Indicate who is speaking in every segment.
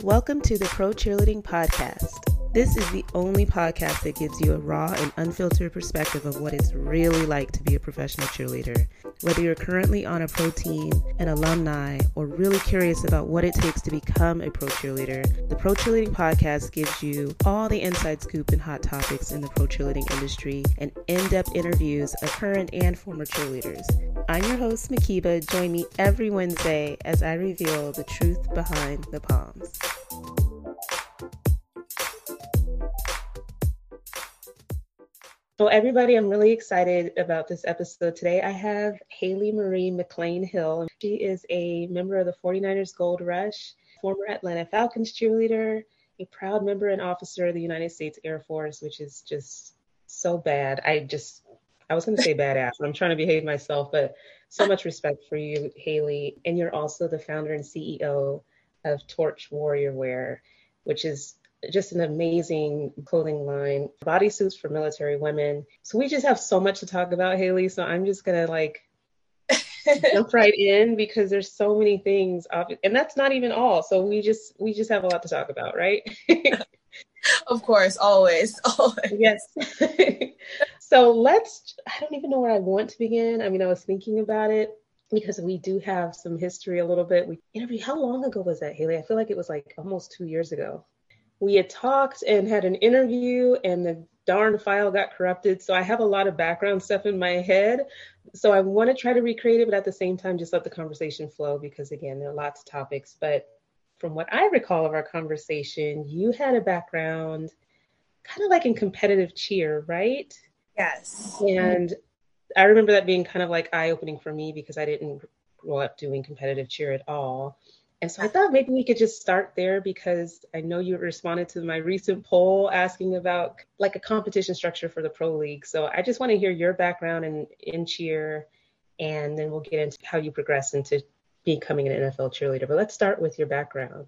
Speaker 1: Welcome to the Pro Cheerleading Podcast. This is the only podcast that gives you a raw and unfiltered perspective of what it's really like to be a professional cheerleader. Whether you're currently on a pro team, an alumni, or really curious about what it takes to become a pro cheerleader, the Pro Cheerleading Podcast gives you all the inside scoop and hot topics in the pro cheerleading industry and in depth interviews of current and former cheerleaders. I'm your host, Mhkeeba. Join me every Wednesday as I reveal the truth behind the palms. Well, everybody, I'm really excited about this episode today. I have Haley Marie McClain Hill. She is a member of the 49ers Gold Rush, former Atlanta Falcons cheerleader, a proud member and officer of the United States Air Force, which is just so bad. I just, I was going to say badass, but I'm trying to behave myself, but so much respect for you, Haley. And you're also the founder and CEO of Torch Warriorwear, which is just an amazing clothing line, bodysuits for military women. So we just have so much to talk about, Haley. So I'm just gonna like jump right in because there's so many things, and that's not even all. So we just we just have a lot to talk about, right?
Speaker 2: of course, always, always.
Speaker 1: Yes. so let's. I don't even know where I want to begin. I mean, I was thinking about it because we do have some history a little bit. We interviewed. How long ago was that, Haley? I feel like it was like almost two years ago we had talked and had an interview and the darn file got corrupted. So I have a lot of background stuff in my head. So I want to try to recreate it, but at the same time, just let the conversation flow because, again, there are lots of topics. But from what I recall of our conversation, you had a background kind of like in competitive cheer, right?
Speaker 2: Yes.
Speaker 1: And I remember that being kind of like eye opening for me because I didn't grow up doing competitive cheer at all. And so I thought maybe we could just start there because I know you responded to my recent poll asking about like a competition structure for the pro league. So I just want to hear your background in, in cheer and then we'll get into how you progress into becoming an NFL cheerleader. But let's start with your background.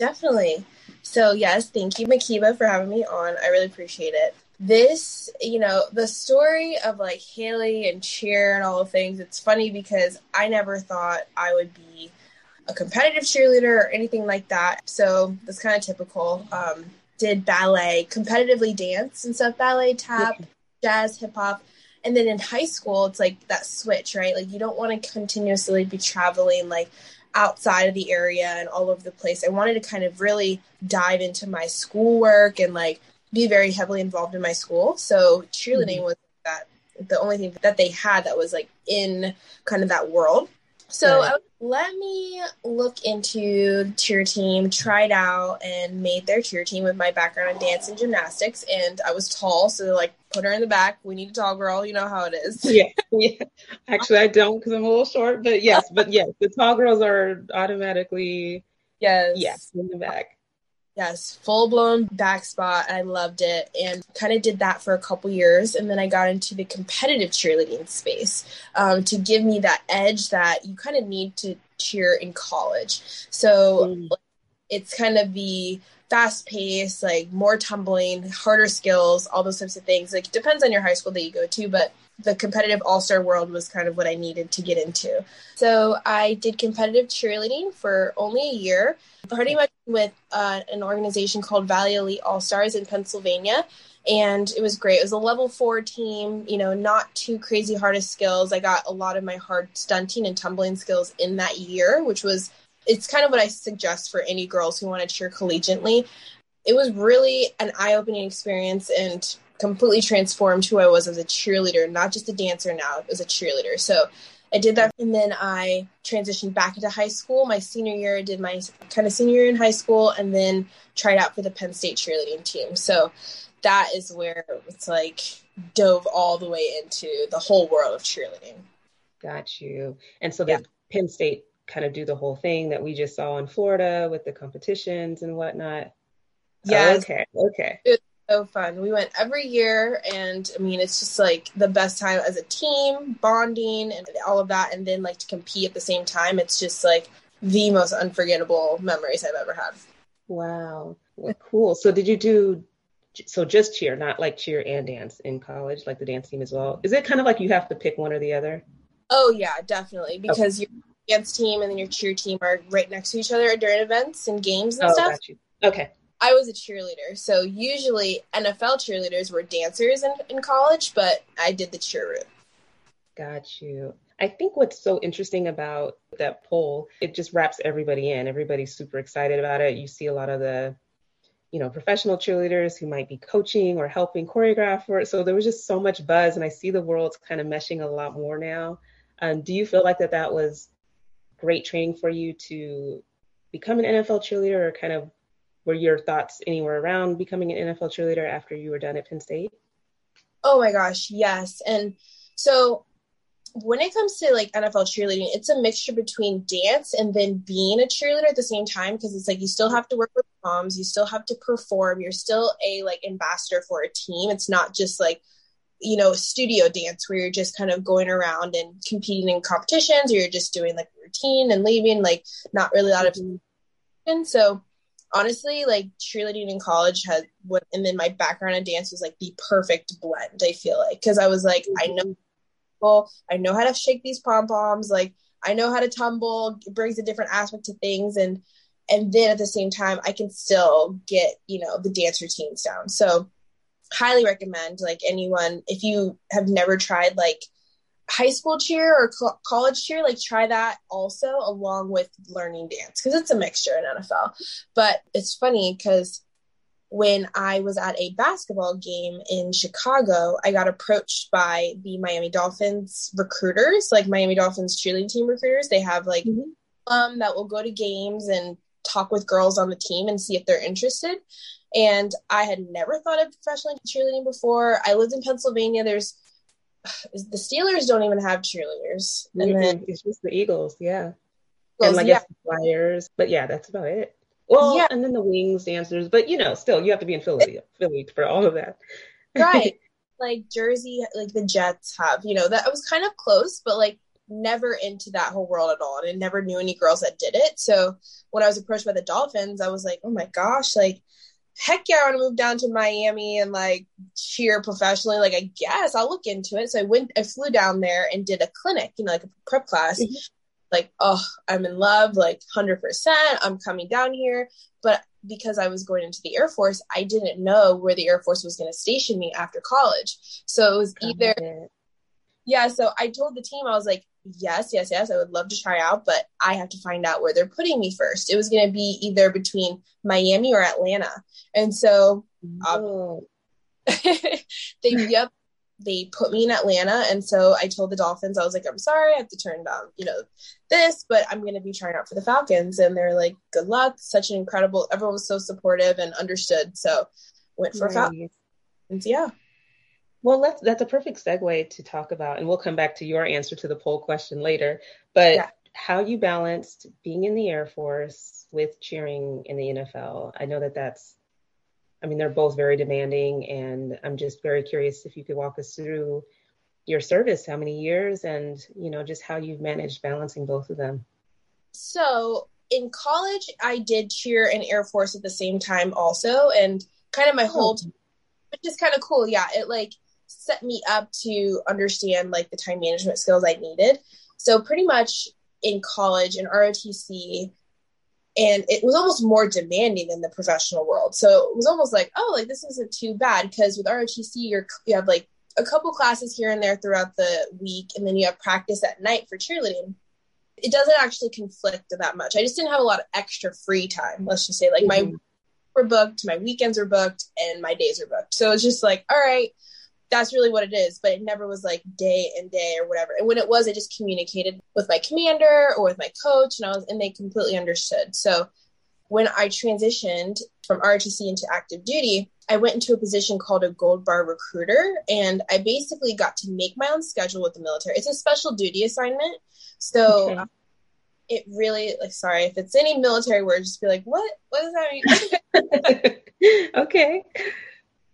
Speaker 2: Definitely. So yes, thank you, Mhkeeba, for having me on. I really appreciate it. This, you know, the story of like Haley and cheer and all the things, it's funny because I never thought I would be a competitive cheerleader or anything like that. So that's kind of typical. Um, did ballet, competitively dance and stuff, ballet, tap, yeah. jazz, hip hop. And then in high school, it's like that switch, right? Like you don't want to continuously be traveling like outside of the area and all over the place. I wanted to kind of really dive into my schoolwork and like be very heavily involved in my school. So cheerleading mm-hmm. was that the only thing that they had that was like in kind of that world. So right. let me look into cheer team, tried out, and made their cheer team with my background in dance and gymnastics. And I was tall, so they're like, put her in the back. We need a tall girl. You know how it is.
Speaker 1: Yeah, yeah. Actually, I don't because I'm a little short, but yes, but yes, the tall girls are automatically
Speaker 2: yes,
Speaker 1: yes, in the back.
Speaker 2: Yes, full blown back spot. I loved it and kind of did that for a couple years. And then I got into the competitive cheerleading space um, to give me that edge that you kind of need to cheer in college. So mm. it's kind of the fast pace, like more tumbling, harder skills, all those types of things. Like, depends on your high school that you go to, but the competitive all star world was kind of what I needed to get into. So I did competitive cheerleading for only a year, pretty much with uh, an organization called Valley Elite All Stars in Pennsylvania. And it was great. It was a level four team, you know, not too crazy hard of skills. I got a lot of my hard stunting and tumbling skills in that year, which was, it's kind of what I suggest for any girls who want to cheer collegiately. It was really an eye opening experience and completely transformed who I was as a cheerleader, not just a dancer now, as a cheerleader. So I did that and then I transitioned back into high school. My senior year, I did my kind of senior year in high school and then tried out for the Penn State cheerleading team. So that is where it's like dove all the way into the whole world of cheerleading.
Speaker 1: Got you. And so yeah. Penn State kind of do the whole thing that we just saw in Florida with the competitions and whatnot.
Speaker 2: Yeah.
Speaker 1: Oh, okay. Okay.
Speaker 2: It, so fun. We went every year, and I mean, it's just like the best time as a team, bonding, and all of that. And then, like, to compete at the same time, it's just like the most unforgettable memories I've ever had.
Speaker 1: Wow. Well, cool. So, did you do so just cheer, not like cheer and dance in college, like the dance team as well? Is it kind of like you have to pick one or the other?
Speaker 2: Oh, yeah, definitely. Because okay. you're dance team and then your cheer team are right next to each other during events and games and
Speaker 1: oh,
Speaker 2: stuff.
Speaker 1: Got you. Okay.
Speaker 2: I was a cheerleader. So usually NFL cheerleaders were dancers in, in college, but I did the cheer route.
Speaker 1: Got you. I think what's so interesting about that poll, it just wraps everybody in. Everybody's super excited about it. You see a lot of the, you know, professional cheerleaders who might be coaching or helping choreograph for it. So there was just so much buzz, and I see the world's kind of meshing a lot more now. Um, do you feel like that that was great training for you to become an NFL cheerleader, or kind of were your thoughts anywhere around becoming an NFL cheerleader after you were done at Penn State?
Speaker 2: Oh my gosh, yes. And so when it comes to like NFL cheerleading, it's a mixture between dance and then being a cheerleader at the same time because it's like you still have to work with moms, you still have to perform, you're still a like ambassador for a team. It's not just like you know studio dance where you're just kind of going around and competing in competitions or you're just doing like routine and leaving like not really a lot of mm-hmm. and so honestly like cheerleading in college had what and then my background in dance was like the perfect blend i feel like because i was like i mm-hmm. know well, I know how to shake these pom poms. Like I know how to tumble. It brings a different aspect to things, and and then at the same time, I can still get you know the dance routines down. So highly recommend like anyone if you have never tried like high school cheer or co- college cheer like try that also along with learning dance because it's a mixture in nfl but it's funny because when I was at a basketball game in Chicago, I got approached by the Miami Dolphins recruiters, like Miami Dolphins cheerleading team recruiters. They have like mm-hmm. um that will go to games and talk with girls on the team and see if they're interested. And I had never thought of professional cheerleading before. I lived in Pennsylvania. There's the Steelers don't even have cheerleaders.
Speaker 1: And then it's just the Eagles, yeah. Eagles, and like yeah. Flyers, but yeah, that's about it. Well, yeah. and then the wings dancers, but you know, still you have to be in Philly, Philly for all of that.
Speaker 2: right. Like Jersey, like the Jets have, you know, that I was kind of close, but like never into that whole world at all. And I never knew any girls that did it. So when I was approached by the Dolphins, I was like, oh my gosh, like heck yeah, I want to move down to Miami and like cheer professionally. Like, I guess I'll look into it. So I went, I flew down there and did a clinic, you know, like a prep class. Mm-hmm like, oh, I'm in love, like 100%, I'm coming down here. But because I was going into the Air Force, I didn't know where the Air Force was going to station me after college. So it was either, yeah. So I told the team, I was like, yes, yes, yes, I would love to try out, but I have to find out where they're putting me first. It was going to be either between Miami or Atlanta. And so, um, they, yep, they put me in Atlanta. And so I told the Dolphins, I was like, I'm sorry, I have to turn down, you know, this, but I'm going to be trying out for the Falcons. And they're like, good luck. Such an incredible, everyone was so supportive and understood. So went for nice. Falcons. Yeah.
Speaker 1: Well, that's, that's a perfect segue to talk about, and we'll come back to your answer to the poll question later, but yeah. how you balanced being in the Air Force with cheering in the NFL. I know that that's I mean, they're both very demanding, and I'm just very curious if you could walk us through your service, how many years, and you know, just how you've managed balancing both of them.
Speaker 2: So in college, I did cheer and Air Force at the same time, also, and kind of my oh. whole, which is kind of cool. Yeah, it like set me up to understand like the time management skills I needed. So pretty much in college in ROTC, and it was almost more demanding than the professional world. So it was almost like, oh, like this isn't too bad because with ROTC, you're you have like a couple classes here and there throughout the week, and then you have practice at night for cheerleading. It doesn't actually conflict that much. I just didn't have a lot of extra free time. Let's just say, like mm-hmm. my were booked, my weekends were booked, and my days were booked. So it's just like, all right, that's really what it is. But it never was like day and day or whatever. And when it was, I just communicated with my commander or with my coach, and I was, and they completely understood. So when I transitioned from ROTC into active duty, I went into a position called a gold bar recruiter, and I basically got to make my own schedule with the military. It's a special duty assignment, so. Okay. Um, it really like sorry if it's any military word just be like what what does that
Speaker 1: mean okay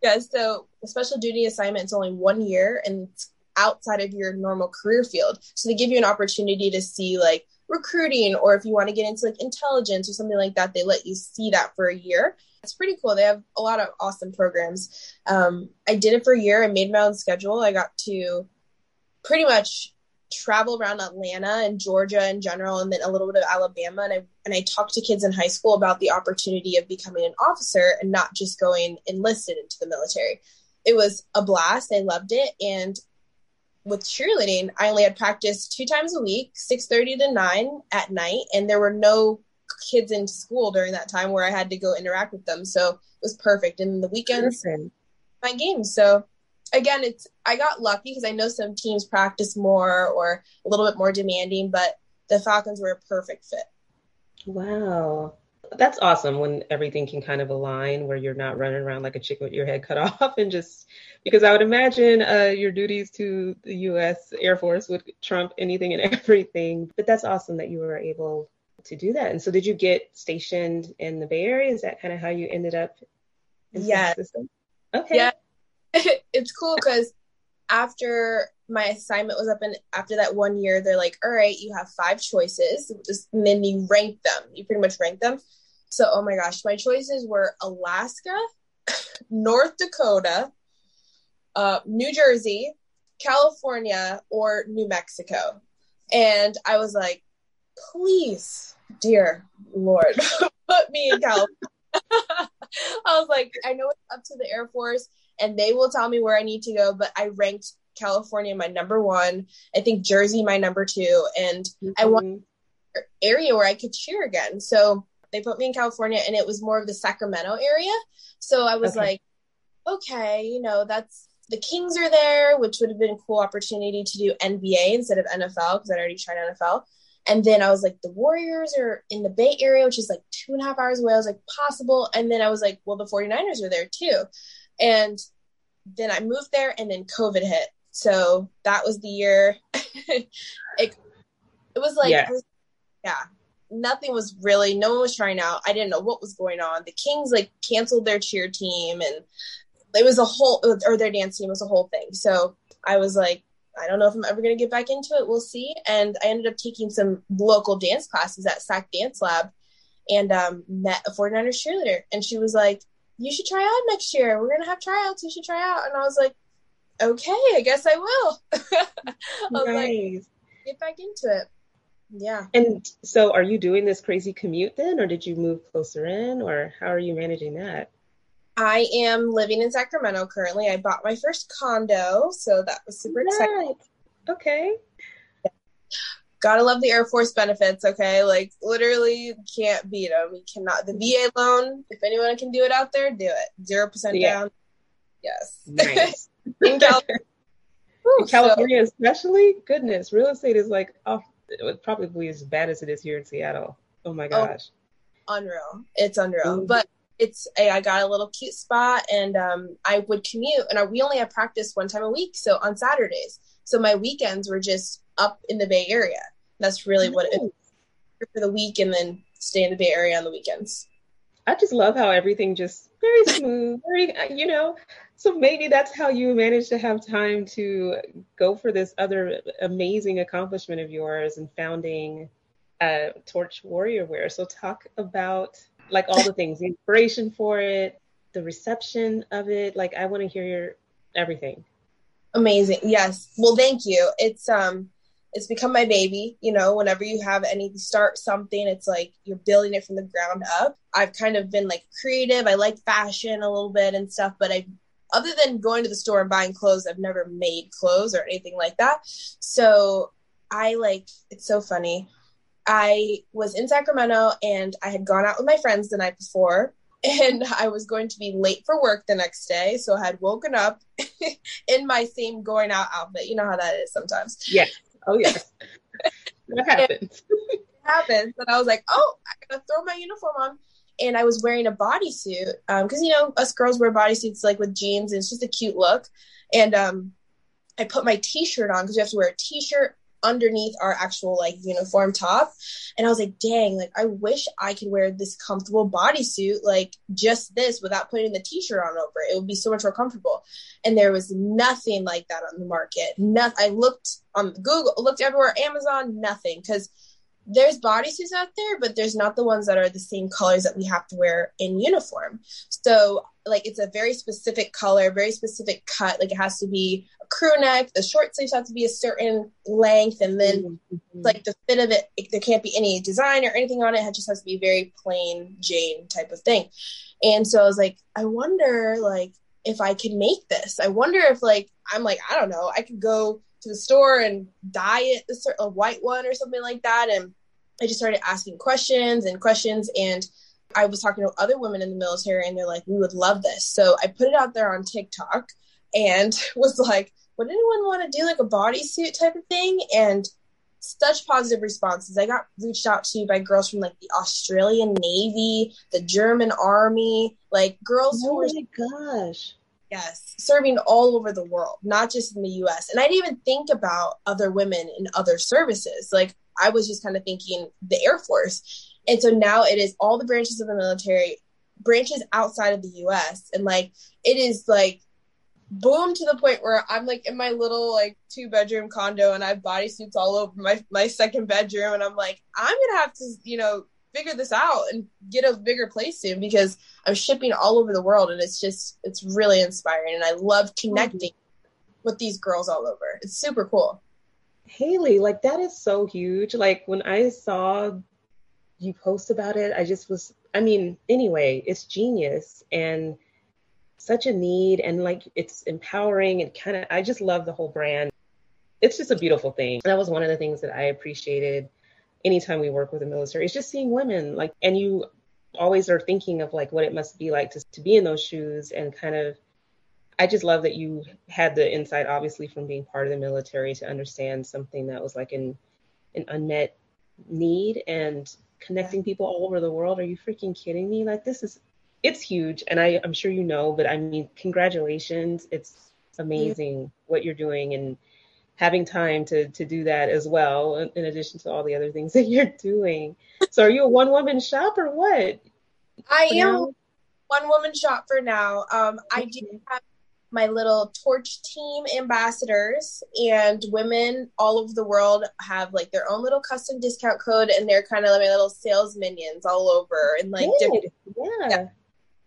Speaker 2: yeah, so a special duty assignment is only one year and it's outside of your normal career field. So they give you an opportunity to see like recruiting or if you want to get into like intelligence or something like that, they let you see that for a year. It's pretty cool. They have a lot of awesome programs. Um, I did it for a year. I made my own schedule. I got to pretty much travel around Atlanta and Georgia in general, and then a little bit of Alabama. And I and I talked to kids in high school about the opportunity of becoming an officer and not just going enlisted into the military. It was a blast. I loved it, and with cheerleading, I only had practice two times a week, six thirty to nine at night, and there were no kids in school during that time where I had to go interact with them. So it was perfect. And the weekends, Listen. my games. So again, it's I got lucky because I know some teams practice more or a little bit more demanding, but the Falcons were a perfect fit.
Speaker 1: Wow. That's awesome when everything can kind of align where you're not running around like a chicken with your head cut off and just because I would imagine uh, your duties to the U.S. Air Force would trump anything and everything. But that's awesome that you were able to do that. And so, did you get stationed in the Bay Area? Is that kind of how you ended up?
Speaker 2: In yeah. Okay. Yeah. it's cool because after my assignment was up and after that one year they're like all right you have five choices. And then you rank them. You pretty much rank them. So oh my gosh my choices were alaska north dakota uh, new jersey california or new mexico. And i was like please dear lord put me in california. I was like i know it's up to the air force and they will tell me where I need to go. But I ranked California my number one. I think Jersey my number two, and mm-hmm. I want area where I could cheer again. So they put me in California, and it was more of the Sacramento area. So I was okay. like, okay, you know, that's the Kings are there, which would have been a cool opportunity to do NBA instead of NFL because I'd already tried NFL. And then I was like, the Warriors are in the Bay Area, which is like two and a half hours away. I was like, possible. And then I was like, well, the 49ers are there too. And then I moved there and then COVID hit. So that was the year. it, it was like, yeah. Yeah, nothing was really, no one was trying out. I didn't know what was going on. The Kings like canceled their cheer team and it was a whole, or their dance team was a whole thing. So I was like, I don't know if I'm ever going to get back into it. We'll see. And I ended up taking some local dance classes at SAC Dance Lab and um, met a 49ers cheerleader. And she was like, you should try out next year. We're gonna have tryouts. You should try out. And I was like, okay, I guess I will. I was nice. like, get back into it. Yeah.
Speaker 1: And so, are you doing this crazy commute then, or did you move closer in, or how are you managing that?
Speaker 2: I am living in Sacramento currently. I bought my first condo, so that was super nice. exciting.
Speaker 1: Okay
Speaker 2: gotta love the Air Force benefits. Okay, like literally can't beat them. You cannot. The VA loan, if anyone can do it out there, do it. Zero percent yeah. down. Yes. Nice.
Speaker 1: In California, California so, especially, goodness, real estate is like off. Probably as bad as it is here in Seattle. Oh my oh, gosh.
Speaker 2: Oh, unreal. It's unreal. Mm-hmm. But it's a, I got a little cute spot and um, I would commute and I, we only have practice one time a week. So on Saturdays. So my weekends were just up in the Bay Area. That's really what it for the week and then stay in the Bay Area on the weekends.
Speaker 1: I just love how everything just very smooth, very you know. So maybe that's how you managed to have time to go for this other amazing accomplishment of yours and founding uh, Torch Warriorwear. So talk about like all the things, the inspiration for it, the reception of it. Like I want to hear your everything.
Speaker 2: Amazing. Yes. Well, thank you. It's um it's become my baby you know whenever you have any start something it's like you're building it from the ground up i've kind of been like creative i like fashion a little bit and stuff but i other than going to the store and buying clothes i've never made clothes or anything like that so i like it's so funny i was in sacramento and i had gone out with my friends the night before and I was going to be late for work the next day. So I had woken up in my same going out outfit. You know how that is sometimes.
Speaker 1: Yeah. Oh yes. that happens.
Speaker 2: it happens. And I was like, oh, I gotta throw my uniform on. And I was wearing a bodysuit because um, you know us girls wear bodysuits like with jeans, and it's just a cute look. And um, I put my T-shirt on because you have to wear a T-shirt underneath our actual like uniform top. And I was like, dang, like I wish I could wear this comfortable bodysuit, like just this without putting the t-shirt on over it. It would be so much more comfortable. And there was nothing like that on the market. Nothing. I looked on Google, looked everywhere, Amazon, nothing. Because there's bodysuits out there, but there's not the ones that are the same colors that we have to wear in uniform. So like it's a very specific color, very specific cut. Like it has to be a crew neck. The short sleeves have to be a certain length, and then mm-hmm. like the fit of it, it, there can't be any design or anything on it. It just has to be very plain Jane type of thing. And so I was like, I wonder like if I can make this. I wonder if like I'm like I don't know. I could go to the store and dye it a, certain, a white one or something like that, and I just started asking questions and questions and I was talking to other women in the military and they're like, we would love this. So I put it out there on TikTok and was like, would anyone want to do like a bodysuit type of thing? And such positive responses. I got reached out to by girls from like the Australian Navy, the German Army, like girls
Speaker 1: oh who were. my gosh.
Speaker 2: Yes, serving all over the world, not just in the US. And I didn't even think about other women in other services. Like I was just kind of thinking the Air Force. And so now it is all the branches of the military, branches outside of the US. And like, it is like boom to the point where I'm like in my little like two bedroom condo and I have bodysuits all over my, my second bedroom. And I'm like, I'm to have to, you know, figure this out and get a bigger place soon because I'm shipping all over the world. And it's just, it's really inspiring. And I love connecting mm-hmm. with these girls all over. It's super cool.
Speaker 1: Haley, like that is so huge. Like when I saw you post about it, I just was, I mean, anyway, it's genius and such a need and like it's empowering and kind of, I just love the whole brand. It's just a beautiful thing. That was one of the things that I appreciated anytime we work with the military. It's just seeing women like, and you always are thinking of like what it must be like to, to be in those shoes and kind of I just love that you had the insight, obviously, from being part of the military to understand something that was like an an unmet need and connecting people all over the world. Are you freaking kidding me? Like this is it's huge and I, I'm sure you know, but I mean congratulations. It's amazing yeah. what you're doing and having time to to do that as well, in, in addition to all the other things that you're doing. So are you a one woman shop or what?
Speaker 2: I am one woman shop for now. Um, I do have my little torch team ambassadors and women all over the world have like their own little custom discount code and they're kind of like my little sales minions all over and like
Speaker 1: different, yeah.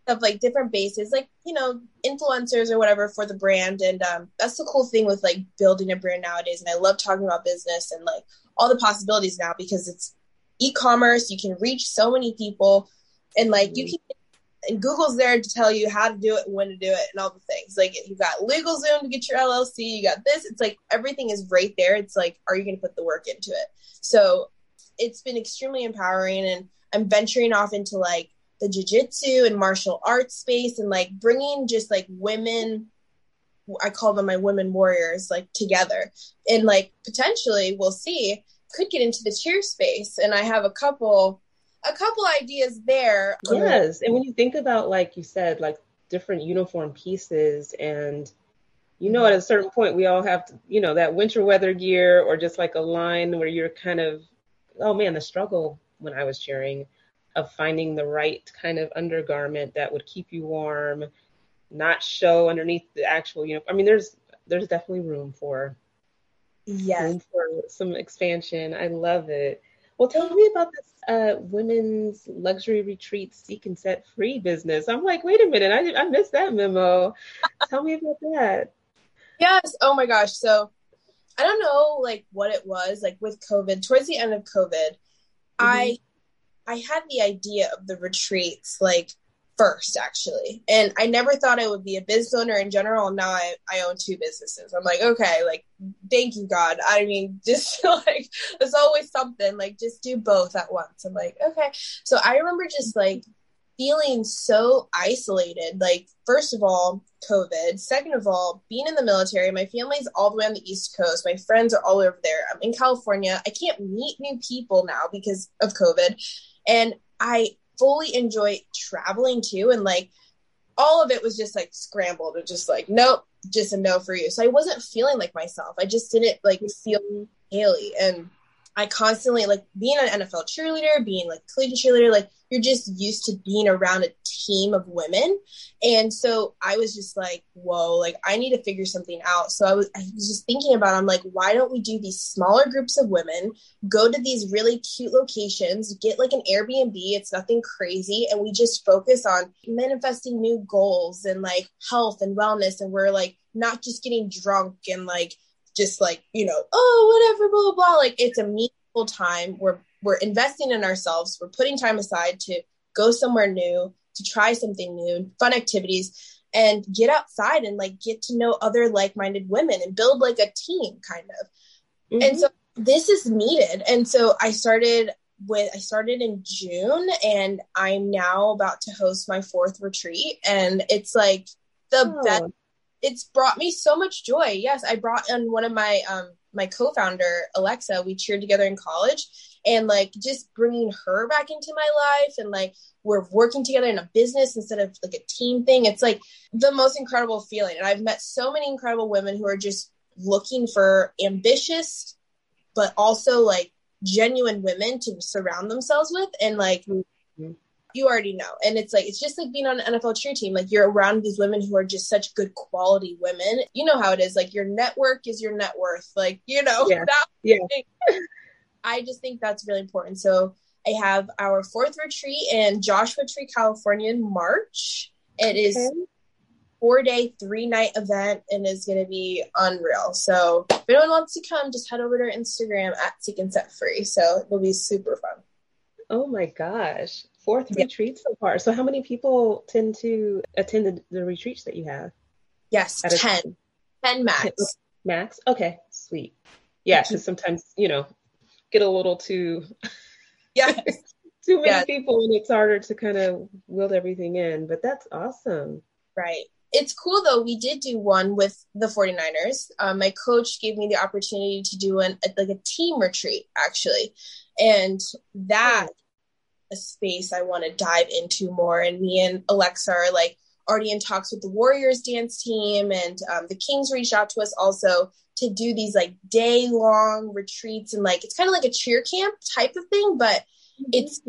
Speaker 2: of like different bases like you know influencers or whatever for the brand and um, that's the cool thing with like building a brand nowadays and i love talking about business and like all the possibilities now because it's e-commerce you can reach so many people and like you mm-hmm. can and Google's there to tell you how to do it and when to do it and all the things. Like you got LegalZoom to get your LLC, you got this. It's like everything is right there. It's like, are you going to put the work into it? So it's been extremely empowering, and I'm venturing off into like the jujitsu and martial arts space, and like bringing just like women. I call them my women warriors, like together, and like potentially we'll see could get into the cheer space. And I have a couple a couple ideas there.
Speaker 1: Yes, and when you think about like you said, like different uniform pieces and you know at a certain point we all have to, you know that winter weather gear or just like a line where you're kind of oh man the struggle when i was cheering of finding the right kind of undergarment that would keep you warm not show underneath the actual you know i mean there's there's definitely room for
Speaker 2: yes. room
Speaker 1: for some expansion. I love it. Well, tell me about this uh, women's luxury retreat seek and set free business. I'm like, wait a minute, I, I missed that memo. tell me about that.
Speaker 2: Yes. Oh my gosh. So I don't know like what it was like with COVID. Towards the end of COVID, mm-hmm. I I had the idea of the retreats like first actually. And i never thought i would be a business owner in general and now I, I own two businesses. I'm like okay like thank you god. I mean just like there's always something. Like just do both at once. I'm like okay. So i remember just like feeling so isolated. Like first of all covid. Second of all being in the military my family's all the way on the east coast. My friends are all over there. I'm in california. I can't meet new people now because of covid. And i fully enjoy traveling too. And like all of it was just like scrambled and just like, nope, just a no for you. So I wasn't feeling like myself. I just didn't like feel Haley. And I constantly like being an NFL cheerleader, being like collegiate cheerleader, like you're just used to being around a team of women. And so I was just like, whoa, like I need to figure something out. So I was, I was just thinking about, I'm like, why don't we do these smaller groups of women, go to these really cute locations, get like an Airbnb, it's nothing crazy. And we just focus on manifesting new goals and like health and wellness. And we're like not just getting drunk and like, just like you know oh whatever blah blah blah. Like it's a meaningful time. We're we're investing in ourselves. We're putting time aside to go somewhere new to try something new fun activities and get outside and like get to know other like-minded women and build like a team kind of. Mm-hmm. and so this is needed. And so i started with i started in june and i'm now about to host my fourth retreat and it's like the oh. best it's brought me so much joy. Yes, I brought in one of my um my co-founder Alexa. We cheered together in college, and like just bringing her back into my life, and like we're working together in a business instead of like a team thing. It's like the most incredible feeling, and I've met so many incredible women who are just looking for ambitious, but also like genuine women to surround themselves with, and like. Mm-hmm you already know. And it's like it's just like being on an NFL cheer team. Like you're around these women who are just such good quality women. You know how it is. Like your network is your net worth. Like, you know,
Speaker 1: yeah. yeah.
Speaker 2: I just think that's really important. So I have our fourth retreat in Joshua Tree, California in March. It is okay. four day, three night event and is gonna be unreal. So if anyone wants to come, just head over to our Instagram at Seek and Set Free. So it'll be super fun.
Speaker 1: Oh my gosh fourth yeah. retreat so far. So how many people tend to attend the, the retreats that you have?
Speaker 2: Yes, 10. 10 max.
Speaker 1: Max? Okay, sweet. Yeah, because sometimes, you know, get a little too
Speaker 2: yeah
Speaker 1: too many yes. people and it's harder to kind of wield everything in. But that's awesome.
Speaker 2: Right. It's cool though. We did do one with the 49ers. Um, my coach gave me the opportunity to do an a, like a team retreat actually, and that a space I want to dive into more. And me and Alexa are like already in talks with the Warriors dance team, and um, the Kings reached out to us also to do these like day long retreats and like it's kind of like a cheer camp type of thing, but mm-hmm. it's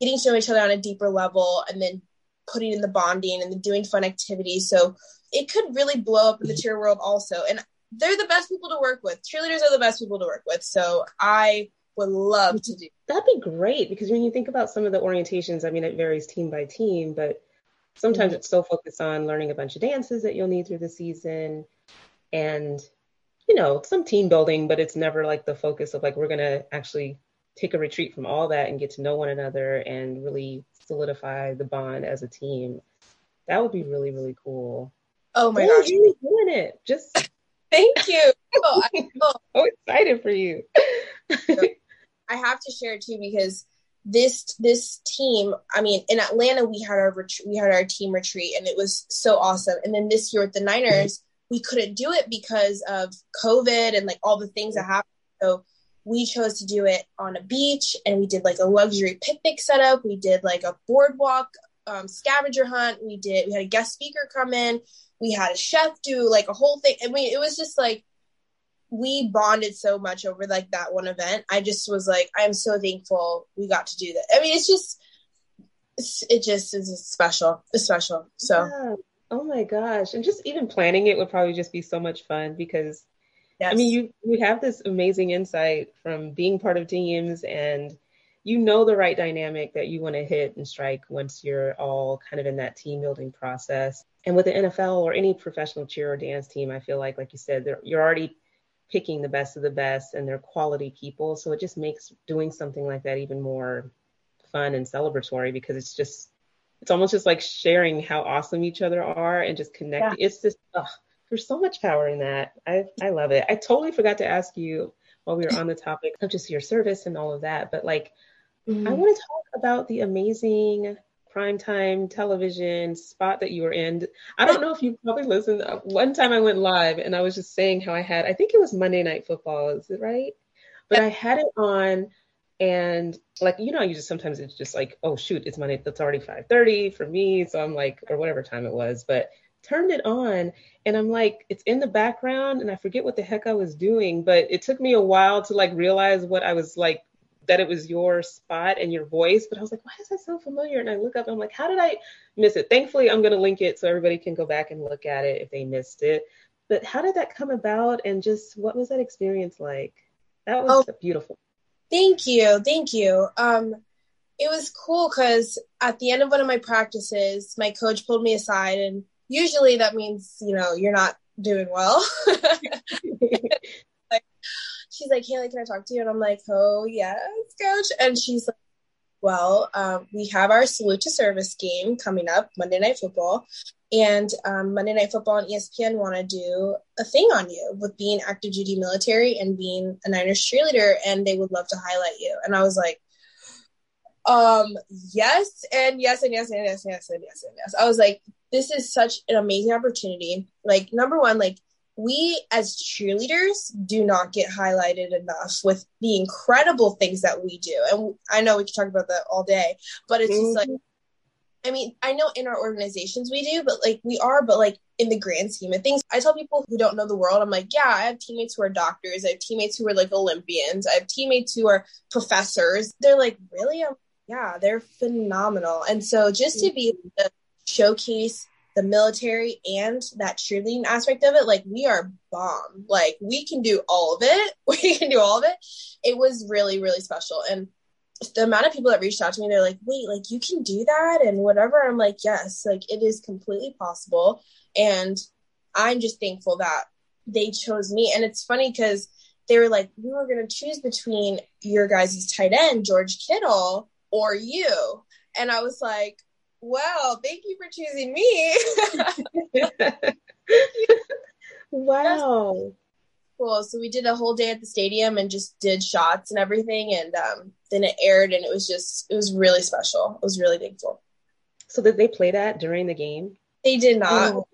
Speaker 2: getting to know each other on a deeper level and then putting in the bonding and then doing fun activities. So it could really blow up in the cheer world also. And they're the best people to work with. Cheerleaders are the best people to work with. So I would love to do.
Speaker 1: That'd be great because when you think about some of the orientations, I mean, it varies team by team, but sometimes mm-hmm. it's so focused on learning a bunch of dances that you'll need through the season and, you know, some team building, but it's never like the focus of like, we're going to actually take a retreat from all that and get to know one another and really solidify the bond as a team. That would be really, really cool.
Speaker 2: Oh my gosh.
Speaker 1: You're doing it. Just
Speaker 2: thank you. Oh,
Speaker 1: I'm so excited for you.
Speaker 2: I have to share it too because this this team i mean in atlanta we had our ret- we had our team retreat and it was so awesome. And then this year with the niners we couldn't do it because of covid and like all the things that happened. So we chose to do it on a beach and we did like a luxury picnic setup. We did like a boardwalk um, scavenger hunt. We did we had a guest speaker come in. We had a chef do like a whole thing. I mean it was just like we bonded so much over like that one event. I just was like, I'm so thankful we got to do that. I mean, it's just, it just is special. It's special. So, yeah.
Speaker 1: oh my gosh. And just even planning it would probably just be so much fun because yes. I mean, you, you have this amazing insight from being part of teams and you know the right dynamic that you want to hit and strike once you're all kind of in that team building process. And with the NFL or any professional cheer or dance team, I feel like, like you said, you're already picking the best of the best and they're quality people. So it just makes doing something like that even more fun and celebratory because it's just it's almost just like sharing how awesome each other are and just connecting. Yeah. It's just ugh, there's so much power in that. I I love it. I totally forgot to ask you while we were on the topic of just your service and all of that, but like mm-hmm. I want to talk about the amazing primetime television spot that you were in. I don't know if you probably listened. Uh, one time I went live and I was just saying how I had, I think it was Monday Night Football, is it right? But I had it on and like, you know, you just sometimes it's just like, oh shoot, it's Monday, it's already 5:30 for me. So I'm like, or whatever time it was. But turned it on and I'm like, it's in the background and I forget what the heck I was doing, but it took me a while to like realize what I was like that it was your spot and your voice, but I was like, why is that so familiar? And I look up, I'm like, how did I miss it? Thankfully, I'm going to link it so everybody can go back and look at it if they missed it. But how did that come about? And just what was that experience like? That was oh, beautiful.
Speaker 2: Thank you. Thank you. Um, it was cool because at the end of one of my practices, my coach pulled me aside, and usually that means, you know, you're not doing well. she's like, Haley, can I talk to you? And I'm like, oh, yes, coach. And she's like, well, um, we have our salute to service game coming up Monday Night Football. And um, Monday Night Football and ESPN want to do a thing on you with being active duty military and being a Niners cheerleader, and they would love to highlight you. And I was like, um, yes, and yes, and yes, and yes, and yes, and yes, and yes. I was like, this is such an amazing opportunity. Like, number one, like, we as cheerleaders do not get highlighted enough with the incredible things that we do. And I know we can talk about that all day, but it's mm-hmm. just like, I mean, I know in our organizations we do, but like we are, but like in the grand scheme of things, I tell people who don't know the world, I'm like, yeah, I have teammates who are doctors. I have teammates who are like Olympians. I have teammates who are professors. They're like, really? I'm, yeah, they're phenomenal. And so just to be able to showcase the military and that cheerleading aspect of it, like we are bomb. Like we can do all of it. We can do all of it. It was really, really special. And the amount of people that reached out to me, they're like, wait, like you can do that and whatever. I'm like, yes, like it is completely possible. And I'm just thankful that they chose me. And it's funny because they were like, we were going to choose between your guys' tight end, George Kittle, or you. And I was like, well, thank you for choosing me.
Speaker 1: wow.
Speaker 2: Cool. So we did a whole day at the stadium and just did shots and everything. And um, then it aired and it was just, it was really special. I was really thankful.
Speaker 1: So did they play that during the game?
Speaker 2: They did not. Oh,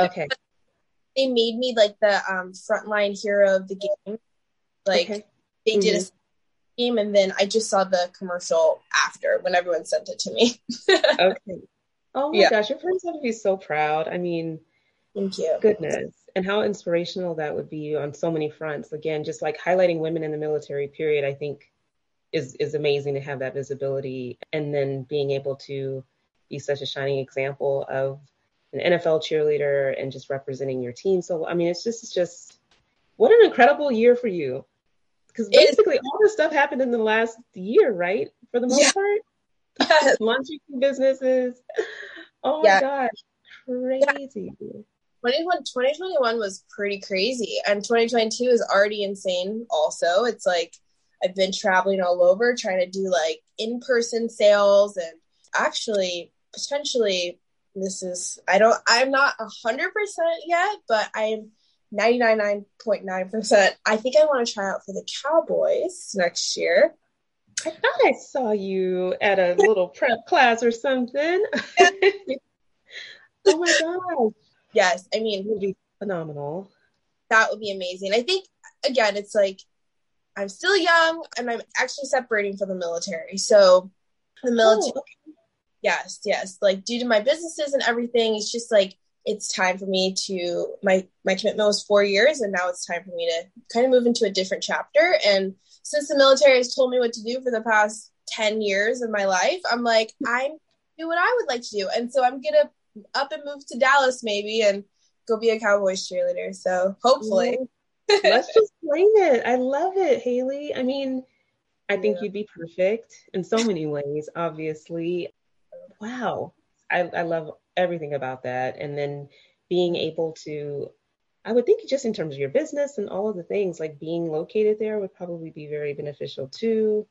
Speaker 1: okay.
Speaker 2: they made me like the um, frontline hero of the game. Like okay. they mm-hmm. did a mm-hmm game and then I just saw the commercial after when everyone sent it to me.
Speaker 1: okay. Oh my yeah. gosh, your friends have to be so proud. I mean,
Speaker 2: thank you.
Speaker 1: Goodness. And how inspirational that would be on so many fronts. Again, just like highlighting women in the military period, I think is is amazing to have that visibility and then being able to be such a shining example of an NFL cheerleader and just representing your team. So I mean, it's just it's just what an incredible year for you because basically all this stuff happened in the last year, right? For the most yeah. part, yes. launching businesses. Oh my yeah. gosh, crazy.
Speaker 2: Yeah. 2021 was pretty crazy, and 2022 is already insane. Also, it's like I've been traveling all over trying to do like in-person sales, and actually potentially this is I don't I'm not a hundred percent yet, but I'm 99.9%. I think I want to try out for the Cowboys next year.
Speaker 1: I thought I saw you at a little prep class or something. oh my gosh.
Speaker 2: Yes, I mean,
Speaker 1: it would be phenomenal.
Speaker 2: That would be amazing. I think, again, it's like I'm still young and I'm actually separating from the military. So, the military, oh, okay. yes, yes, like due to my businesses and everything, it's just like it's time for me to my my commitment was four years and now it's time for me to kind of move into a different chapter. And since the military has told me what to do for the past 10 years of my life i'm like i'm do what i would like to do. And so i'm gonna up and move to dallas maybe and go be a cowboys cheerleader. So hopefully.
Speaker 1: Let's just claim it. I love it haley. I mean i think yeah. you'd be perfect in so many ways obviously. Wow I, I love everything about that. And then being able to, I would think just in terms of your business and all of the things, like being located there would probably be very beneficial too.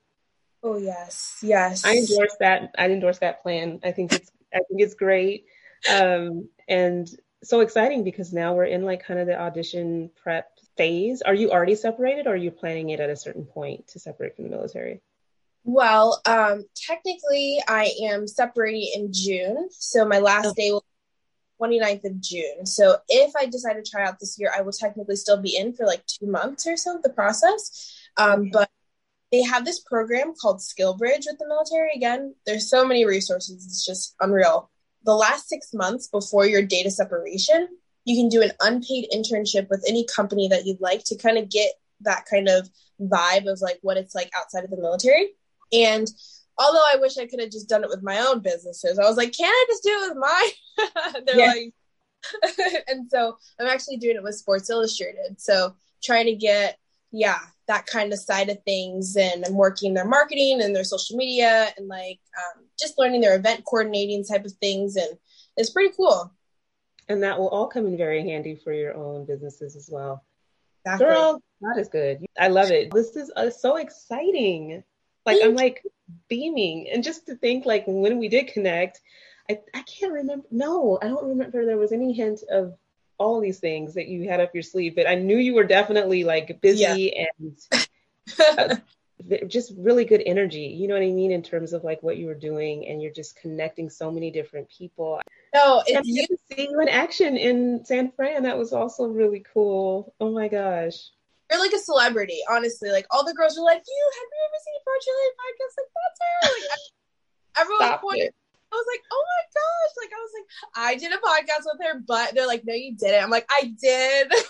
Speaker 2: Oh yes, yes.
Speaker 1: I endorse that. I endorse that plan. I think it's I think it's great. Um, and so exciting because now we're in like kind of the audition prep phase. Are you already separated or are you planning it at a certain point to separate from the military?
Speaker 2: Well, um, technically, I am separating in June. So my last day will be 29th of June. So if I decide to try out this year, I will technically still be in for like two months or so, the process. Um, okay. But they have this program called SkillBridge with the military. Again, there's so many resources. It's just unreal. the last six months before your data separation, you can do an unpaid internship with any company that you'd like to kind of get that kind of vibe of like what it's like outside of the military. And although I wish I could have just done it with my own businesses, I was like, can I just do it with mine? They're like, and so I'm actually doing it with Sports Illustrated. So trying to get, yeah, that kind of side of things. And I'm working their marketing and their social media and like um, just learning their event coordinating type of things. And it's pretty cool.
Speaker 1: And that will all come in very handy for your own businesses as well. Exactly. Girl, that is good. I love it. This is uh, so exciting. Like I'm like beaming, and just to think like when we did connect, I I can't remember. No, I don't remember there was any hint of all these things that you had up your sleeve, but I knew you were definitely like busy yeah. and uh, just really good energy. You know what I mean in terms of like what you were doing, and you're just connecting so many different people.
Speaker 2: No, it's
Speaker 1: you see you in action in San Fran. That was also really cool. Oh my gosh.
Speaker 2: You're like a celebrity, honestly. Like all the girls are like, "You have you ever seen Fortune podcast? Like that's her." Like everyone pointed. It. I was like, oh my gosh. Like, I was like, I did a podcast with her, but they're like, no, you didn't. I'm like, I did.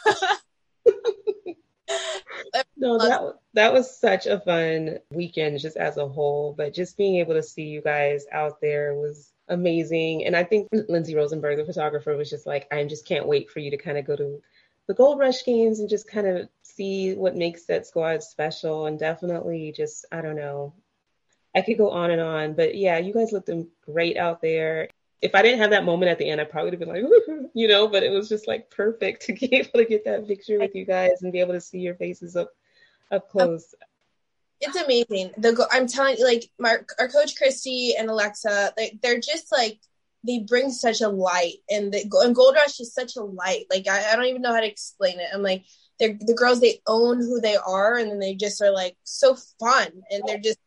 Speaker 1: no, that that was such a fun weekend just as a whole. But just being able to see you guys out there was amazing. And I think Lindsay Rosenberg, the photographer, was just like, I just can't wait for you to kind of go to the Gold Rush games and just kind of see what makes that squad special. And definitely just, I don't know, I could go on and on, but yeah, you guys looked great out there. If I didn't have that moment at the end, I probably would have been like, you know, but it was just like perfect to be able to get that picture with you guys and be able to see your faces up up close.
Speaker 2: It's amazing. The I'm telling you, like my our coach Christy and Alexa, like they're just like they bring such a light, and the and Gold Rush is such a light. Like I, I don't even know how to explain it. I'm like they're the girls they own who they are, and then they just are like so fun, and they're just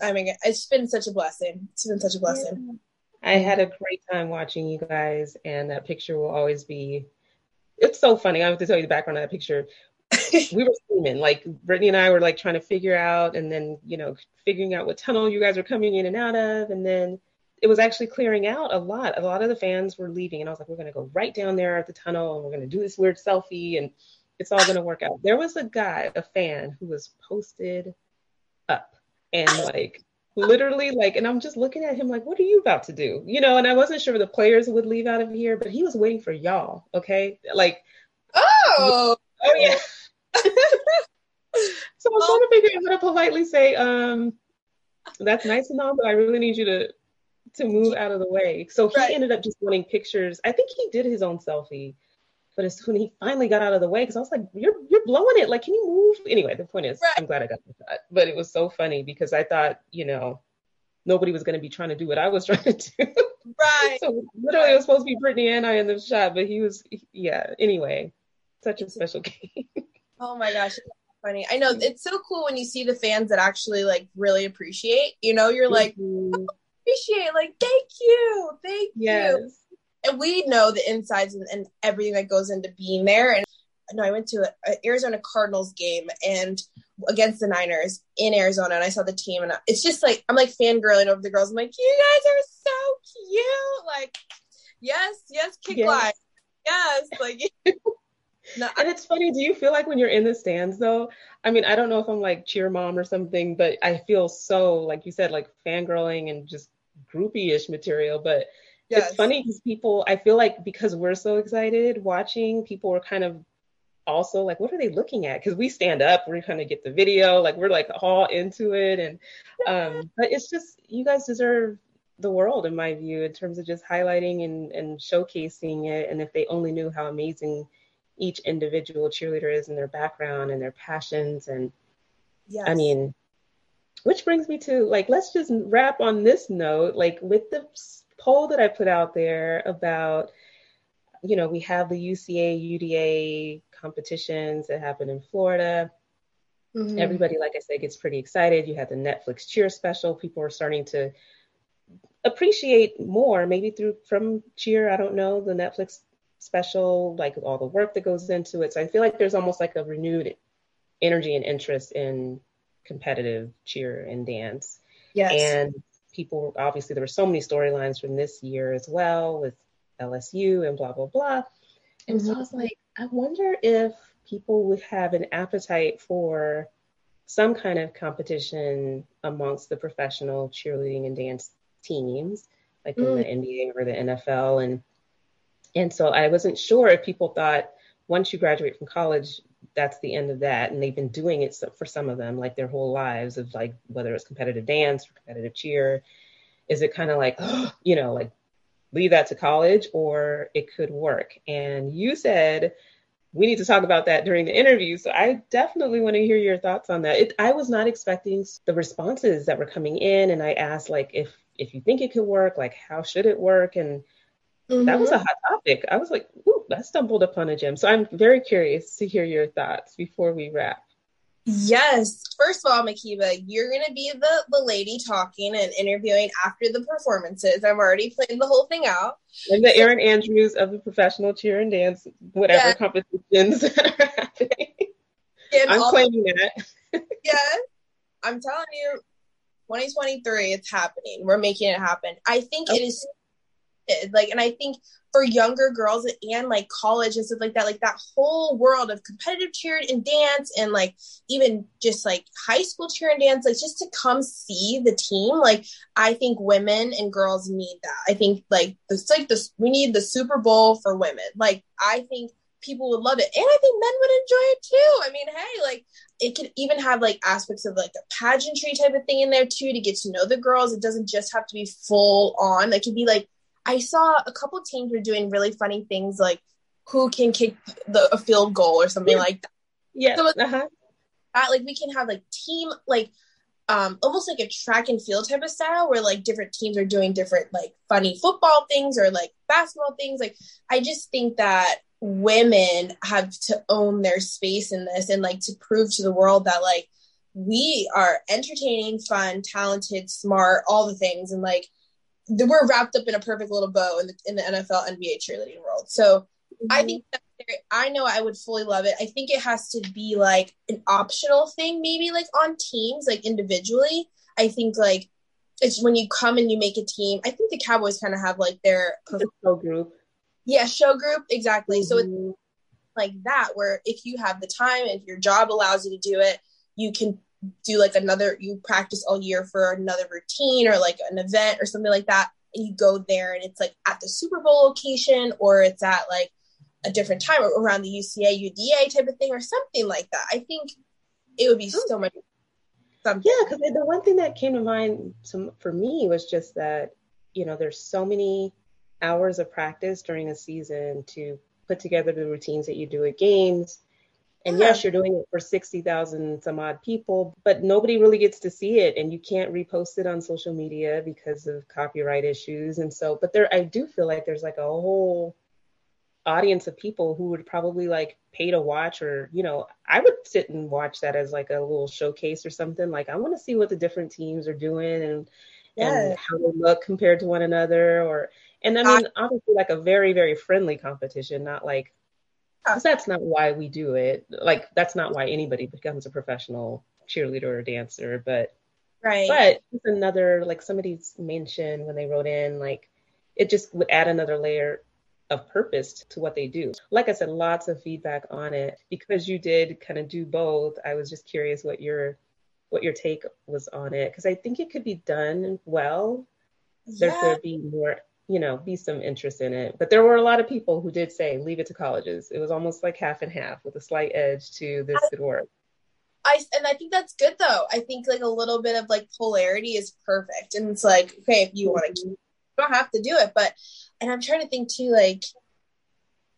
Speaker 2: I mean, it's been such a blessing. It's been such a blessing.
Speaker 1: I had a great time watching you guys, and that picture will always be. It's so funny. I have to tell you the background of that picture. we were screaming, like Brittany and I were like trying to figure out, and then you know figuring out what tunnel you guys were coming in and out of, and then it was actually clearing out a lot. A lot of the fans were leaving, and I was like, we're gonna go right down there at the tunnel, and we're gonna do this weird selfie, and it's all gonna work out. There was a guy, a fan, who was posted up and like literally like and i'm just looking at him like what are you about to do you know and i wasn't sure the players would leave out of here but he was waiting for y'all okay like
Speaker 2: oh
Speaker 1: oh yeah so i'm trying to figure out how to politely say um that's nice and all but i really need you to to move out of the way so he right. ended up just wanting pictures i think he did his own selfie but as soon as he finally got out of the way, because I was like, "You're you're blowing it! Like, can you move?" Anyway, the point is, right. I'm glad I got that. But it was so funny because I thought, you know, nobody was going to be trying to do what I was trying to do.
Speaker 2: Right.
Speaker 1: so literally, it was supposed to be Brittany and I in the shot, but he was, yeah. Anyway, such a special game.
Speaker 2: oh my gosh, funny. I know it's so cool when you see the fans that actually like really appreciate. You know, you're like, mm-hmm. oh, appreciate, like, thank you, thank yes. you and we know the insides and, and everything that goes into being there. And no, I went to an Arizona Cardinals game and against the Niners in Arizona, and I saw the team, and it's just like I'm like fangirling over the girls. I'm like, you guys are so cute. Like, yes, yes, kick yes. live, yes, like.
Speaker 1: no, and it's funny. Do you feel like when you're in the stands, though? I mean, I don't know if I'm like cheer mom or something, but I feel so, like you said, like fangirling and just groupie-ish material. But Yes. It's funny because people, I feel like because we're so excited watching, people are kind of also like, what are they looking at? Because we stand up, we're trying to get the video, like we're like all into it. And, um, but it's just, you guys deserve the world in my view in terms of just highlighting and, and showcasing it. And if they only knew how amazing each individual cheerleader is and their background and their passions. And yes. I mean, which brings me to like, let's just wrap on this note, like with the poll that I put out there about, you know, we have the UCA, UDA competitions that happen in Florida. Mm-hmm. Everybody, like I said, gets pretty excited. You have the Netflix cheer special. People are starting to appreciate more, maybe through from cheer. I don't know the Netflix special, like all the work that goes into it. So I feel like there's almost like a renewed energy and interest in competitive cheer and dance.
Speaker 2: Yes.
Speaker 1: And people obviously there were so many storylines from this year as well with LSU and blah blah blah. And mm-hmm. so I was like, I wonder if people would have an appetite for some kind of competition amongst the professional cheerleading and dance teams, like mm. in the NBA or the NFL. And and so I wasn't sure if people thought once you graduate from college, that's the end of that. And they've been doing it for some of them, like their whole lives of like whether it's competitive dance or competitive cheer. Is it kind of like, you know, like leave that to college or it could work? And you said we need to talk about that during the interview. So I definitely want to hear your thoughts on that. It, I was not expecting the responses that were coming in, and I asked like if if you think it could work, like how should it work, and mm-hmm. that was a mm-hmm. hot topic. I was like, ooh, I stumbled upon a gem. So I'm very curious to hear your thoughts before we wrap.
Speaker 2: Yes. First of all, Mhkeeba, you're going to be the, the lady talking and interviewing after the performances. I'm already playing the whole thing out.
Speaker 1: And the Erin Andrews of the professional cheer and dance, whatever competitions that are happening. I'm claiming that.
Speaker 2: yes. I'm telling you, 2023, it's happening. We're making it happen. I think okay. it is like, and I think for younger girls and like college and stuff like that, like that whole world of competitive cheer and dance and like even just like high school cheer and dance, like just to come see the team, like I think women and girls need that. I think like it's like this, we need the Super Bowl for women. Like I think people would love it. And I think men would enjoy it too. I mean, hey, like it could even have like aspects of like a pageantry type of thing in there too to get to know the girls. It doesn't just have to be full on. It could be like I saw a couple teams were doing really funny things like who can kick the a field goal or something yeah. like that.
Speaker 1: Yeah. So uh-huh.
Speaker 2: that, like we can have like team like um almost like a track and field type of style where like different teams are doing different like funny football things or like basketball things. Like I just think that women have to own their space in this and like to prove to the world that like we are entertaining, fun, talented, smart, all the things and like we're wrapped up in a perfect little bow in the, in the NFL NBA cheerleading world. So mm-hmm. I think I know I would fully love it. I think it has to be like an optional thing, maybe like on teams, like individually. I think like it's when you come and you make a team. I think the Cowboys kind of have like their
Speaker 1: show group.
Speaker 2: Yeah, show group exactly. Mm-hmm. So it's mm-hmm. like that where if you have the time, if your job allows you to do it, you can do like another you practice all year for another routine or like an event or something like that and you go there and it's like at the super bowl location or it's at like a different time or around the uca uda type of thing or something like that i think it would be oh. so much
Speaker 1: something. yeah because the one thing that came to mind some, for me was just that you know there's so many hours of practice during a season to put together the routines that you do at games and yes, you're doing it for 60,000 some odd people, but nobody really gets to see it and you can't repost it on social media because of copyright issues. And so, but there, I do feel like there's like a whole audience of people who would probably like pay to watch or, you know, I would sit and watch that as like a little showcase or something. Like, I want to see what the different teams are doing and, yes. and how they look compared to one another or, and I mean, obviously like a very, very friendly competition, not like, because that's not why we do it. Like that's not why anybody becomes a professional cheerleader or dancer. But
Speaker 2: right.
Speaker 1: But it's another like somebody's mentioned when they wrote in like it just would add another layer of purpose to what they do. Like I said, lots of feedback on it because you did kind of do both. I was just curious what your what your take was on it because I think it could be done well. Yeah. There could be more you know, be some interest in it. But there were a lot of people who did say leave it to colleges. It was almost like half and half with a slight edge to this could work.
Speaker 2: I and I think that's good though. I think like a little bit of like polarity is perfect. And it's like, okay, if you want to you don't have to do it. But and I'm trying to think too, like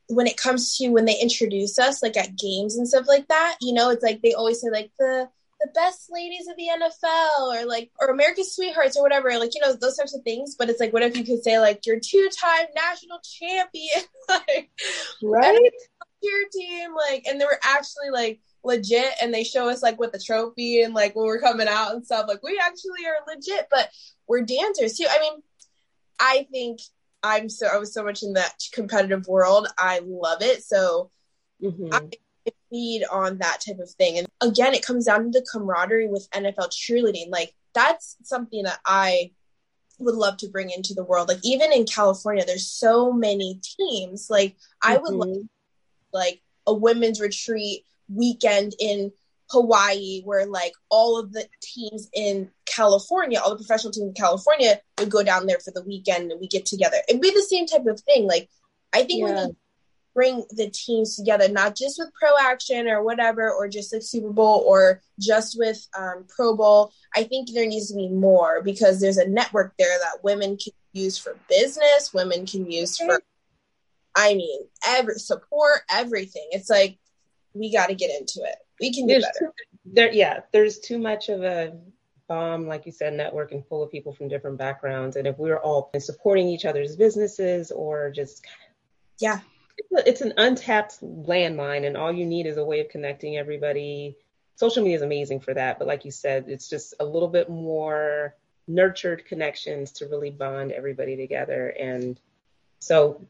Speaker 2: when it comes to when they introduce us like at games and stuff like that, you know, it's like they always say like the the best ladies of the NFL or like or America's sweethearts or whatever, like you know those types of things. But it's like, what if you could say like your two-time national champion, like
Speaker 1: right,
Speaker 2: your team, like, and they were actually like legit, and they show us like with the trophy and like when we're coming out and stuff. Like we actually are legit, but we're dancers too. I mean, I think I'm so I was so much in that competitive world. I love it. So. Mm-hmm. I, feed on that type of thing. And again, it comes down to the camaraderie with NFL cheerleading. Like that's something that I would love to bring into the world. Like even in California, there's so many teams. Like I would mm-hmm. love like a women's retreat weekend in Hawaii where like all of the teams in California, all the professional teams in California would go down there for the weekend and we get together. It'd be the same type of thing. Like I think yeah. we need bring the teams together, not just with Pro Action or whatever, or just like Super Bowl or just with um, Pro Bowl. I think there needs to be more because there's a network there that women can use for business, women can use for, I mean, every support, everything. It's like we got to get into it. We can do
Speaker 1: there's
Speaker 2: better.
Speaker 1: Too, there, yeah, there's too much of a bomb, like you said, network and full of people from different backgrounds. And if we we're all supporting each other's businesses or just
Speaker 2: yeah
Speaker 1: it's an untapped landmine, and all you need is a way of connecting everybody. Social media is amazing for that, but like you said, it's just a little bit more nurtured connections to really bond everybody together. And so,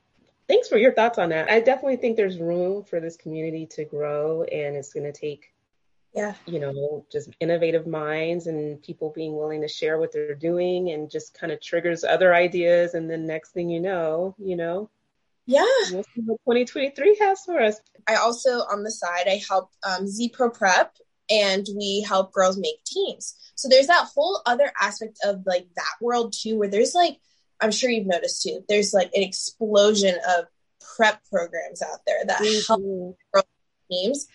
Speaker 1: thanks for your thoughts on that. I definitely think there's room for this community to grow, and it's going to take
Speaker 2: yeah
Speaker 1: you know just innovative minds and people being willing to share what they're doing and just kind of triggers other ideas and then next thing you know you know
Speaker 2: yeah.
Speaker 1: What 2023 has for us.
Speaker 2: I also, on the side, I help um, Z Pro Prep and we help girls make teams. So there's that whole other aspect of like that world too, where there's like, I'm sure you've noticed too, there's like an explosion of prep programs out there that mm-hmm. help girls teams.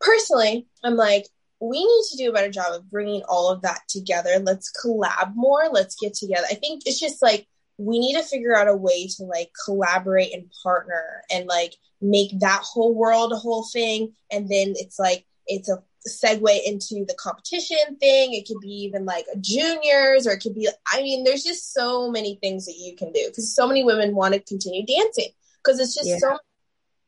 Speaker 2: Personally, I'm like, we need to do a better job of bringing all of that together. Let's collab more. Let's get together. I think it's just like we need to figure out a way to like collaborate and partner and like make that whole world a whole thing. And then it's like, it's a segue into the competition thing. It could be even like juniors, or it could be, I mean, there's just so many things that you can do because so many women want to continue dancing because it's just yeah. so.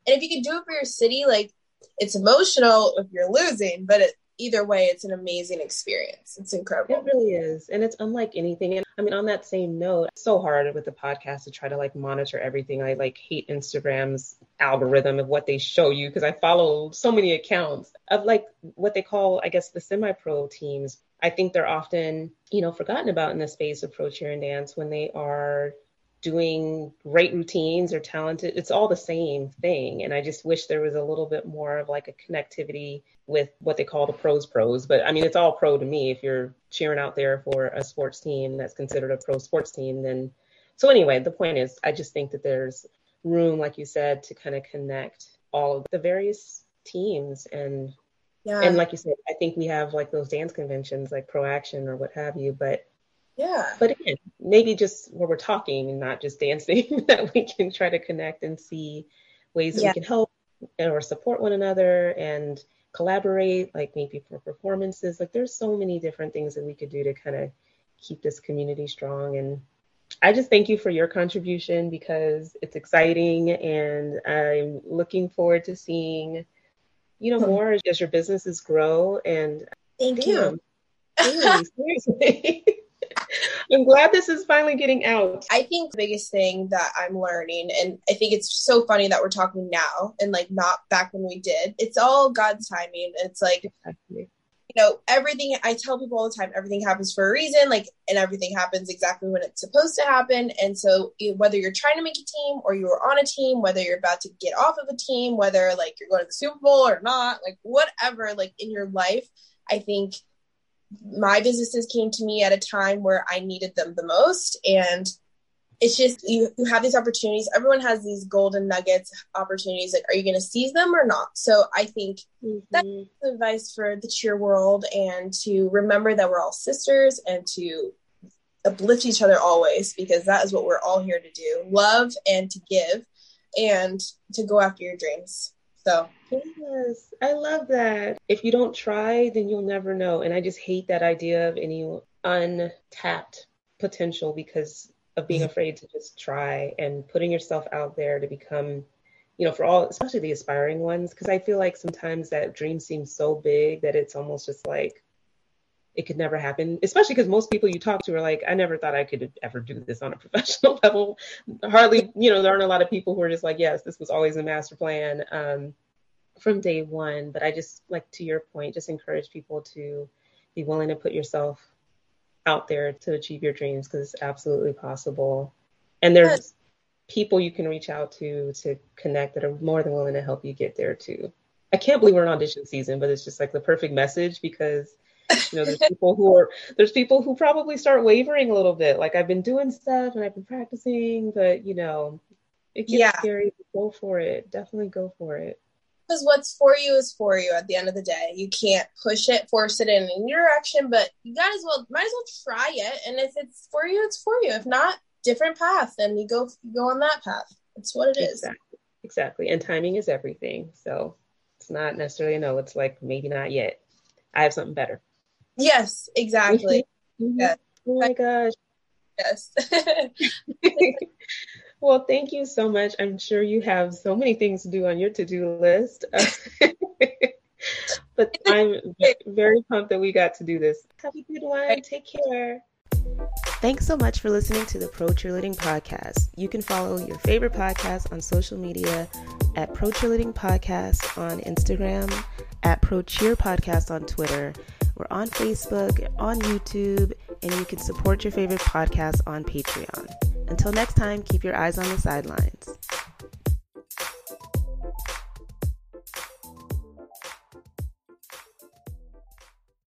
Speaker 2: And if you can do it for your city, like it's emotional if you're losing, but it, either way, it's an amazing experience. It's incredible.
Speaker 1: It really is. And it's unlike anything. And I mean, on that same note, it's so hard with the podcast to try to like monitor everything. I like hate Instagram's algorithm of what they show you because I follow so many accounts of like what they call, I guess, the semi pro teams. I think they're often, you know, forgotten about in the space of pro cheer and dance when they are doing great routines or talented. It's all the same thing. And I just wish there was a little bit more of like a connectivity with what they call the pros pros. But I mean, it's all pro to me. If you're cheering out there for a sports team that's considered a pro sports team, then so anyway, the point is, I just think that there's room, like you said, to kind of connect all of the various teams and yeah. and like you said, I think we have like those dance conventions like Pro Action or what have you, but
Speaker 2: yeah.
Speaker 1: But again, maybe just where we're talking and not just dancing, that we can try to connect and see ways that yeah. we can help or support one another and collaborate, like maybe for performances. Like there's so many different things that we could do to kind of keep this community strong. And I just thank you for your contribution because it's exciting and I'm looking forward to seeing, you know, hmm. more as your businesses grow and
Speaker 2: thank you.
Speaker 1: Really, seriously. I'm glad this is finally getting out.
Speaker 2: I think the biggest thing that I'm learning, and I think it's so funny that we're talking now and like not back when we did, it's all God's timing. It's like, exactly. you know, everything I tell people all the time, everything happens for a reason, like, and everything happens exactly when it's supposed to happen. And so, whether you're trying to make a team or you're on a team, whether you're about to get off of a team, whether like you're going to the Super Bowl or not, like, whatever, like in your life, I think my businesses came to me at a time where I needed them the most. And it's just you, you have these opportunities. Everyone has these golden nuggets opportunities. Like, are you going to seize them or not? So I think mm-hmm. that's advice for the cheer world and to remember that we're all sisters and to uplift each other always because that is what we're all here to do love and to give and to go after your dreams. So,
Speaker 1: yes, I love that. If you don't try, then you'll never know. And I just hate that idea of any untapped potential because of being mm-hmm. afraid to just try and putting yourself out there to become, you know, for all, especially the aspiring ones. Because I feel like sometimes that dream seems so big that it's almost just like, it could never happen, especially because most people you talk to are like, I never thought I could ever do this on a professional level. Hardly, you know, there aren't a lot of people who are just like, yes, this was always a master plan um, from day one. But I just, like to your point, just encourage people to be willing to put yourself out there to achieve your dreams because it's absolutely possible. And there's people you can reach out to to connect that are more than willing to help you get there too. I can't believe we're in audition season, but it's just like the perfect message because you know there's people who are there's people who probably start wavering a little bit. Like I've been doing stuff and I've been practicing, but you know, it gets yeah. scary. Go for it. Definitely go for it
Speaker 2: because what's for you is for you at the end of the day. You can't push it, force it in any direction, but you got as well might as well try it. And if it's for you, it's for you. If not, different path, and you go you go on that path. It's what it is.
Speaker 1: Exactly. Exactly. And timing is everything. So it's not necessarily no. It's like maybe not yet. I have something better.
Speaker 2: Yes, exactly. mm-hmm. yes.
Speaker 1: Oh my gosh.
Speaker 2: Yes.
Speaker 1: Well, thank you so much. I'm sure you have so many things to do on your to do list. but I'm very pumped that we got to do this. Have a good one. Take care. Thanks so much for listening to the Pro Cheerleading Podcast. You can follow your favorite podcast on social media at Pro Cheerleading Podcast on Instagram, at Pro Cheer Podcast on Twitter. We're on Facebook, on YouTube, and you can support your favorite podcast on Patreon. Until next time, keep your eyes on the sidelines.